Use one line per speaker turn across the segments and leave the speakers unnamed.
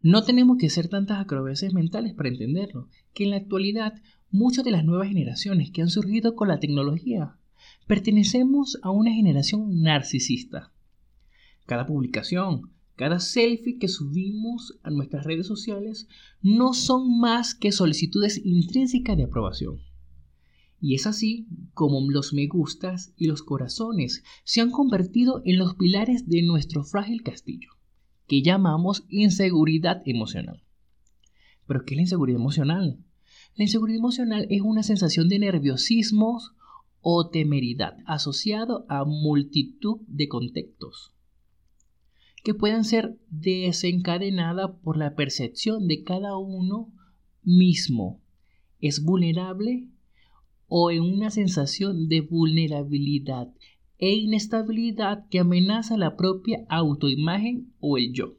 No tenemos que ser tantas acrobacias mentales para entenderlo, que en la actualidad muchas de las nuevas generaciones que han surgido con la tecnología pertenecemos a una generación narcisista. Cada publicación, cada selfie que subimos a nuestras redes sociales no son más que solicitudes intrínsecas de aprobación. Y es así como los me gustas y los corazones se han convertido en los pilares de nuestro frágil castillo, que llamamos inseguridad emocional. ¿Pero qué es la inseguridad emocional? La inseguridad emocional es una sensación de nerviosismo o temeridad asociado a multitud de contextos que puedan ser desencadenadas por la percepción de cada uno mismo. Es vulnerable o en una sensación de vulnerabilidad e inestabilidad que amenaza la propia autoimagen o el yo.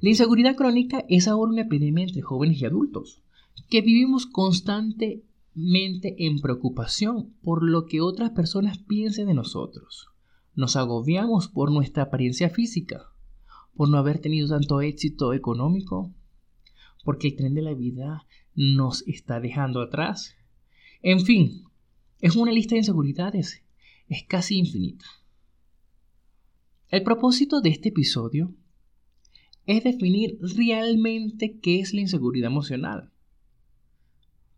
La inseguridad crónica es ahora una epidemia entre jóvenes y adultos, que vivimos constantemente en preocupación por lo que otras personas piensen de nosotros. Nos agobiamos por nuestra apariencia física, por no haber tenido tanto éxito económico, porque el tren de la vida nos está dejando atrás. En fin, es una lista de inseguridades, es casi infinita. El propósito de este episodio es definir realmente qué es la inseguridad emocional,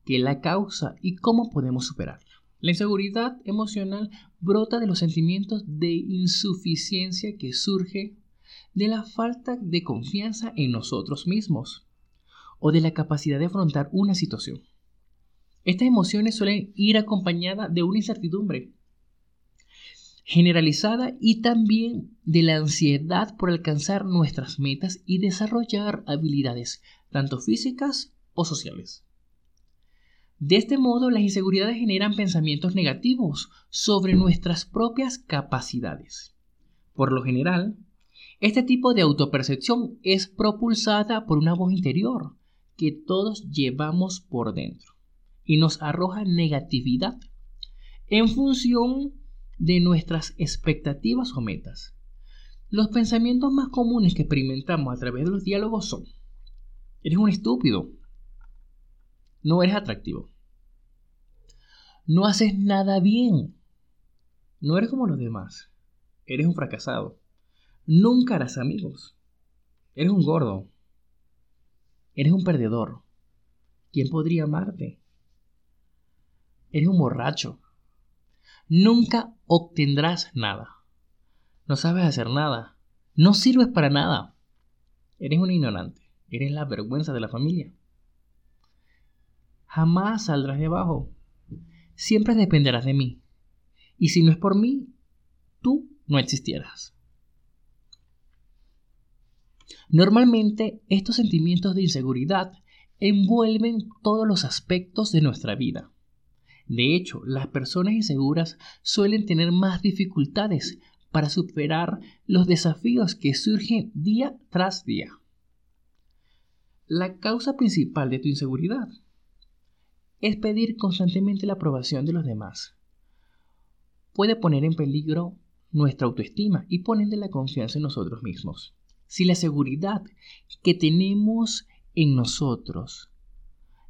qué la causa y cómo podemos superarla. La inseguridad emocional brota de los sentimientos de insuficiencia que surge de la falta de confianza en nosotros mismos o de la capacidad de afrontar una situación. Estas emociones suelen ir acompañadas de una incertidumbre generalizada y también de la ansiedad por alcanzar nuestras metas y desarrollar habilidades, tanto físicas o sociales. De este modo, las inseguridades generan pensamientos negativos sobre nuestras propias capacidades. Por lo general, este tipo de autopercepción es propulsada por una voz interior que todos llevamos por dentro y nos arroja negatividad en función de nuestras expectativas o metas. Los pensamientos más comunes que experimentamos a través de los diálogos son, eres un estúpido, no eres atractivo, no haces nada bien, no eres como los demás, eres un fracasado, nunca harás amigos, eres un gordo, Eres un perdedor. ¿Quién podría amarte? Eres un borracho. Nunca obtendrás nada. No sabes hacer nada. No sirves para nada. Eres un ignorante. Eres la vergüenza de la familia. Jamás saldrás de abajo. Siempre dependerás de mí. Y si no es por mí, tú no existieras. Normalmente estos sentimientos de inseguridad envuelven todos los aspectos de nuestra vida. De hecho, las personas inseguras suelen tener más dificultades para superar los desafíos que surgen día tras día. La causa principal de tu inseguridad es pedir constantemente la aprobación de los demás. Puede poner en peligro nuestra autoestima y poner la confianza en nosotros mismos si la seguridad que tenemos en nosotros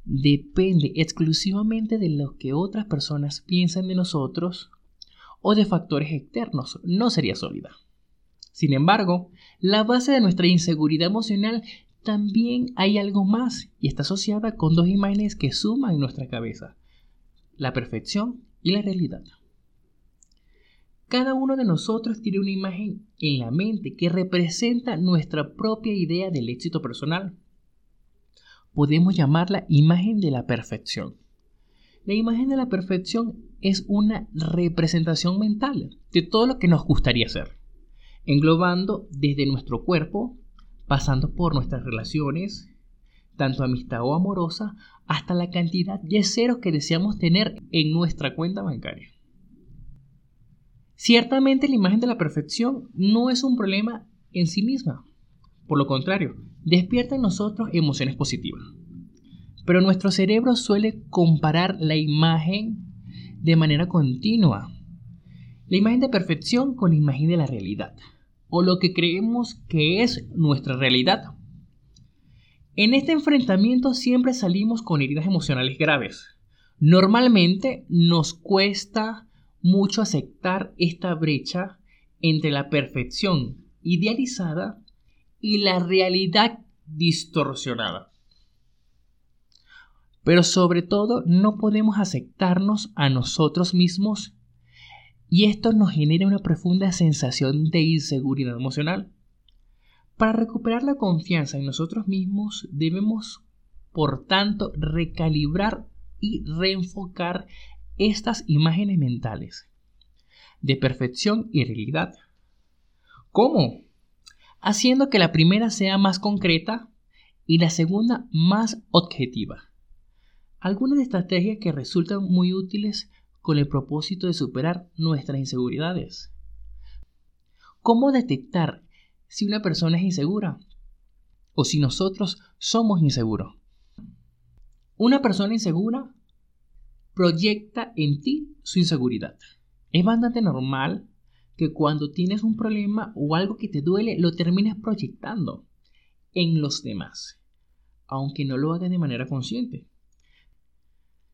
depende exclusivamente de lo que otras personas piensan de nosotros o de factores externos, no sería sólida. Sin embargo, la base de nuestra inseguridad emocional también hay algo más y está asociada con dos imágenes que suman en nuestra cabeza, la perfección y la realidad. Cada uno de nosotros tiene una imagen en la mente que representa nuestra propia idea del éxito personal. Podemos llamarla imagen de la perfección. La imagen de la perfección es una representación mental de todo lo que nos gustaría ser, englobando desde nuestro cuerpo, pasando por nuestras relaciones, tanto amistad o amorosa, hasta la cantidad de ceros que deseamos tener en nuestra cuenta bancaria. Ciertamente la imagen de la perfección no es un problema en sí misma. Por lo contrario, despierta en nosotros emociones positivas. Pero nuestro cerebro suele comparar la imagen de manera continua. La imagen de perfección con la imagen de la realidad. o lo que creemos que es nuestra realidad. En este enfrentamiento siempre salimos con heridas emocionales graves. Normalmente nos cuesta mucho aceptar esta brecha entre la perfección idealizada y la realidad distorsionada. Pero sobre todo no podemos aceptarnos a nosotros mismos y esto nos genera una profunda sensación de inseguridad emocional. Para recuperar la confianza en nosotros mismos debemos, por tanto, recalibrar y reenfocar estas imágenes mentales de perfección y realidad. ¿Cómo? Haciendo que la primera sea más concreta y la segunda más objetiva. Algunas estrategias que resultan muy útiles con el propósito de superar nuestras inseguridades. ¿Cómo detectar si una persona es insegura o si nosotros somos inseguros? Una persona insegura proyecta en ti su inseguridad. Es bastante normal que cuando tienes un problema o algo que te duele, lo termines proyectando en los demás, aunque no lo hagas de manera consciente.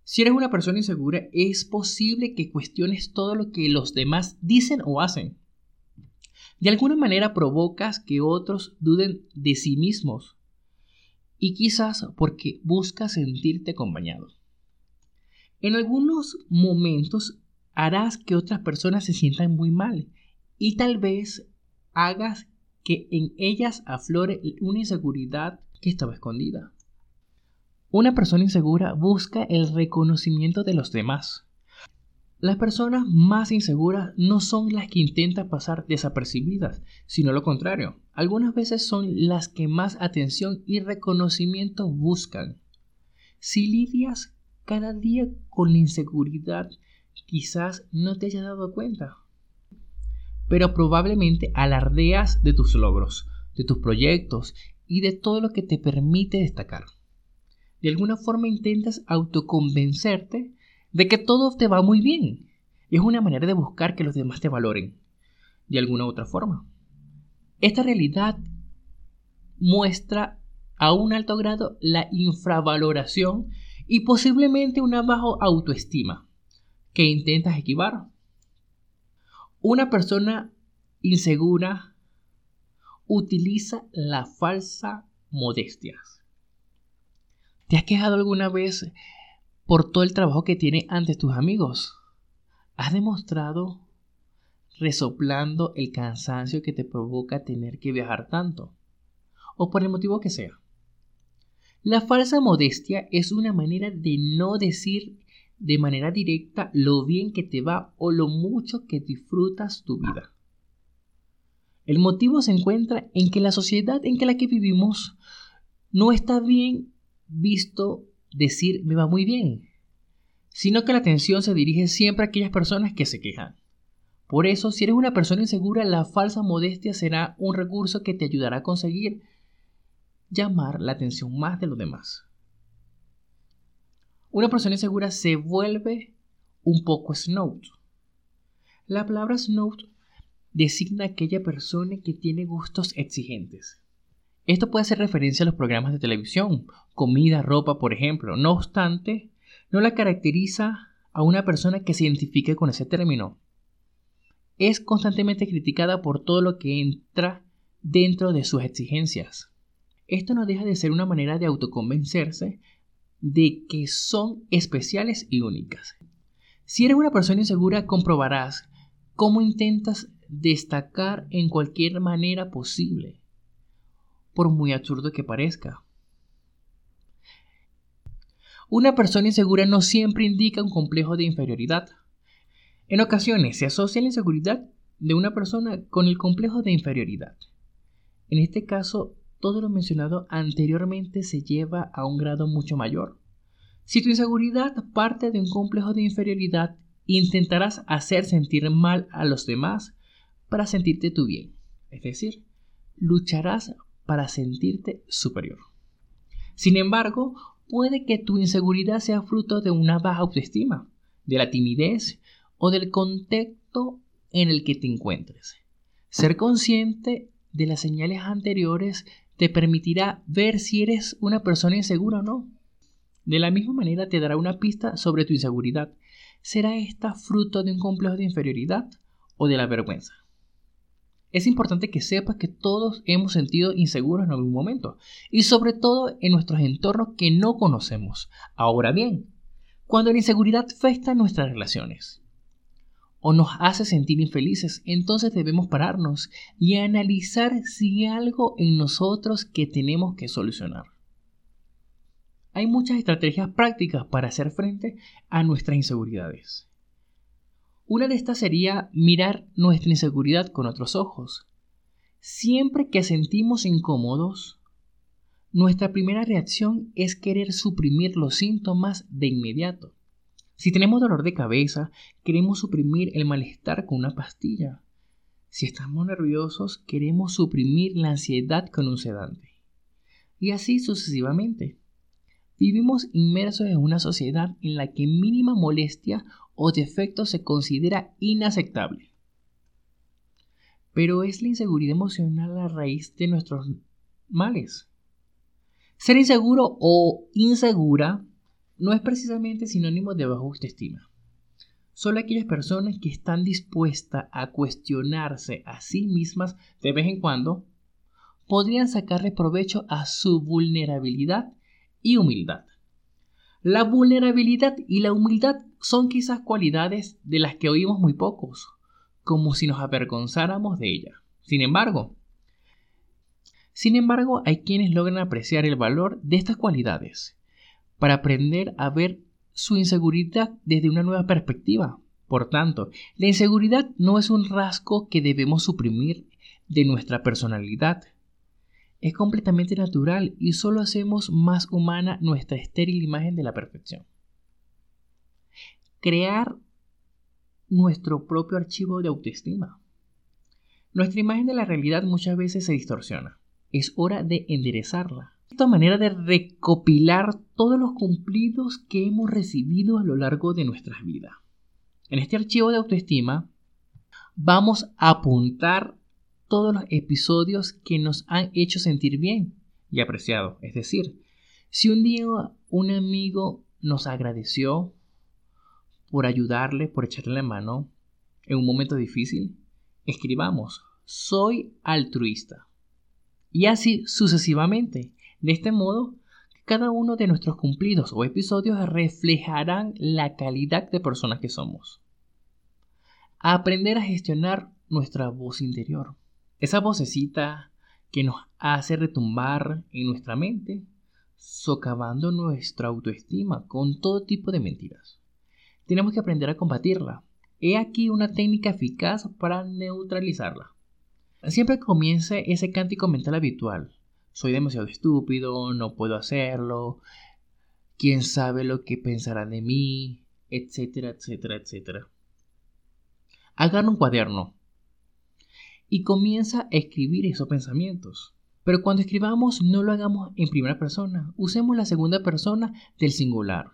Si eres una persona insegura, es posible que cuestiones todo lo que los demás dicen o hacen. De alguna manera provocas que otros duden de sí mismos y quizás porque buscas sentirte acompañado. En algunos momentos harás que otras personas se sientan muy mal y tal vez hagas que en ellas aflore una inseguridad que estaba escondida. Una persona insegura busca el reconocimiento de los demás. Las personas más inseguras no son las que intentan pasar desapercibidas, sino lo contrario. Algunas veces son las que más atención y reconocimiento buscan. Si lidias cada día con la inseguridad, quizás no te hayas dado cuenta. Pero probablemente alardeas de tus logros, de tus proyectos y de todo lo que te permite destacar. De alguna forma intentas autoconvencerte de que todo te va muy bien. Y es una manera de buscar que los demás te valoren. De alguna otra forma. Esta realidad muestra a un alto grado la infravaloración y posiblemente una baja autoestima que intentas esquivar. Una persona insegura utiliza la falsa modestia. ¿Te has quejado alguna vez por todo el trabajo que tiene ante tus amigos? ¿Has demostrado resoplando el cansancio que te provoca tener que viajar tanto? O por el motivo que sea. La falsa modestia es una manera de no decir de manera directa lo bien que te va o lo mucho que disfrutas tu vida. El motivo se encuentra en que la sociedad en la que vivimos no está bien visto decir me va muy bien, sino que la atención se dirige siempre a aquellas personas que se quejan. Por eso, si eres una persona insegura, la falsa modestia será un recurso que te ayudará a conseguir llamar la atención más de los demás. Una persona insegura se vuelve un poco snout. La palabra snout designa a aquella persona que tiene gustos exigentes. Esto puede hacer referencia a los programas de televisión, comida, ropa, por ejemplo. No obstante, no la caracteriza a una persona que se identifique con ese término. Es constantemente criticada por todo lo que entra dentro de sus exigencias. Esto no deja de ser una manera de autoconvencerse de que son especiales y únicas. Si eres una persona insegura, comprobarás cómo intentas destacar en cualquier manera posible, por muy absurdo que parezca. Una persona insegura no siempre indica un complejo de inferioridad. En ocasiones se asocia la inseguridad de una persona con el complejo de inferioridad. En este caso, todo lo mencionado anteriormente se lleva a un grado mucho mayor. Si tu inseguridad parte de un complejo de inferioridad, intentarás hacer sentir mal a los demás para sentirte tú bien. Es decir, lucharás para sentirte superior. Sin embargo, puede que tu inseguridad sea fruto de una baja autoestima, de la timidez o del contexto en el que te encuentres. Ser consciente de las señales anteriores te permitirá ver si eres una persona insegura o no. De la misma manera te dará una pista sobre tu inseguridad. ¿Será esta fruto de un complejo de inferioridad o de la vergüenza? Es importante que sepas que todos hemos sentido inseguros en algún momento y sobre todo en nuestros entornos que no conocemos. Ahora bien, cuando la inseguridad afecta nuestras relaciones o nos hace sentir infelices, entonces debemos pararnos y analizar si hay algo en nosotros que tenemos que solucionar. Hay muchas estrategias prácticas para hacer frente a nuestras inseguridades. Una de estas sería mirar nuestra inseguridad con otros ojos. Siempre que sentimos incómodos, nuestra primera reacción es querer suprimir los síntomas de inmediato. Si tenemos dolor de cabeza, queremos suprimir el malestar con una pastilla. Si estamos nerviosos, queremos suprimir la ansiedad con un sedante. Y así sucesivamente. Vivimos inmersos en una sociedad en la que mínima molestia o defecto se considera inaceptable. Pero es la inseguridad emocional la raíz de nuestros males. Ser inseguro o insegura no es precisamente sinónimo de baja autoestima. Solo aquellas personas que están dispuestas a cuestionarse a sí mismas de vez en cuando podrían sacarle provecho a su vulnerabilidad y humildad. La vulnerabilidad y la humildad son quizás cualidades de las que oímos muy pocos, como si nos avergonzáramos de ellas. Sin embargo, sin embargo, hay quienes logran apreciar el valor de estas cualidades para aprender a ver su inseguridad desde una nueva perspectiva. Por tanto, la inseguridad no es un rasgo que debemos suprimir de nuestra personalidad, es completamente natural y solo hacemos más humana nuestra estéril imagen de la perfección. Crear nuestro propio archivo de autoestima. Nuestra imagen de la realidad muchas veces se distorsiona. Es hora de enderezarla. Esta manera de recopilar todos los cumplidos que hemos recibido a lo largo de nuestras vidas. En este archivo de autoestima vamos a apuntar todos los episodios que nos han hecho sentir bien y apreciado. Es decir, si un día un amigo nos agradeció por ayudarle, por echarle la mano en un momento difícil, escribamos, soy altruista. Y así sucesivamente. De este modo, cada uno de nuestros cumplidos o episodios reflejarán la calidad de personas que somos. aprender a gestionar nuestra voz interior. Esa vocecita que nos hace retumbar en nuestra mente, socavando nuestra autoestima con todo tipo de mentiras. Tenemos que aprender a combatirla. He aquí una técnica eficaz para neutralizarla. Siempre comience ese cántico mental habitual. Soy demasiado estúpido, no puedo hacerlo, quién sabe lo que pensarán de mí, etcétera, etcétera, etcétera. Hagan un cuaderno, y comienza a escribir esos pensamientos. Pero cuando escribamos no lo hagamos en primera persona, usemos la segunda persona del singular.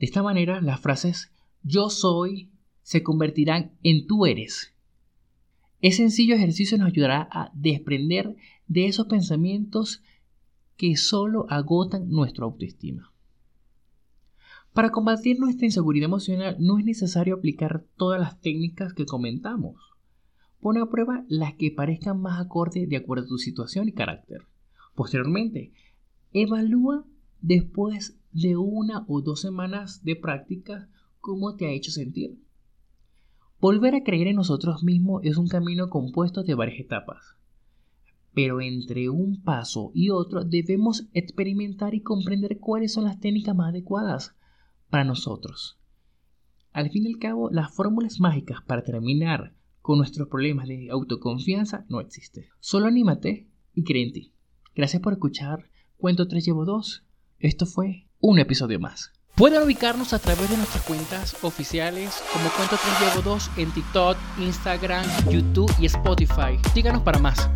De esta manera las frases yo soy se convertirán en tú eres. Ese sencillo ejercicio nos ayudará a desprender de esos pensamientos que solo agotan nuestra autoestima. Para combatir nuestra inseguridad emocional no es necesario aplicar todas las técnicas que comentamos. Pone a prueba las que parezcan más acordes de acuerdo a tu situación y carácter. Posteriormente, evalúa después de una o dos semanas de práctica cómo te ha hecho sentir. Volver a creer en nosotros mismos es un camino compuesto de varias etapas. Pero entre un paso y otro debemos experimentar y comprender cuáles son las técnicas más adecuadas para nosotros. Al fin y al cabo, las fórmulas mágicas para terminar con nuestros problemas de autoconfianza no existe. Solo anímate y cree en ti. Gracias por escuchar Cuento 3 Llevo 2. Esto fue un episodio más. Pueden ubicarnos a través de nuestras cuentas oficiales como Cuento 3 Llevo 2 en TikTok, Instagram, YouTube y Spotify. Síganos para más.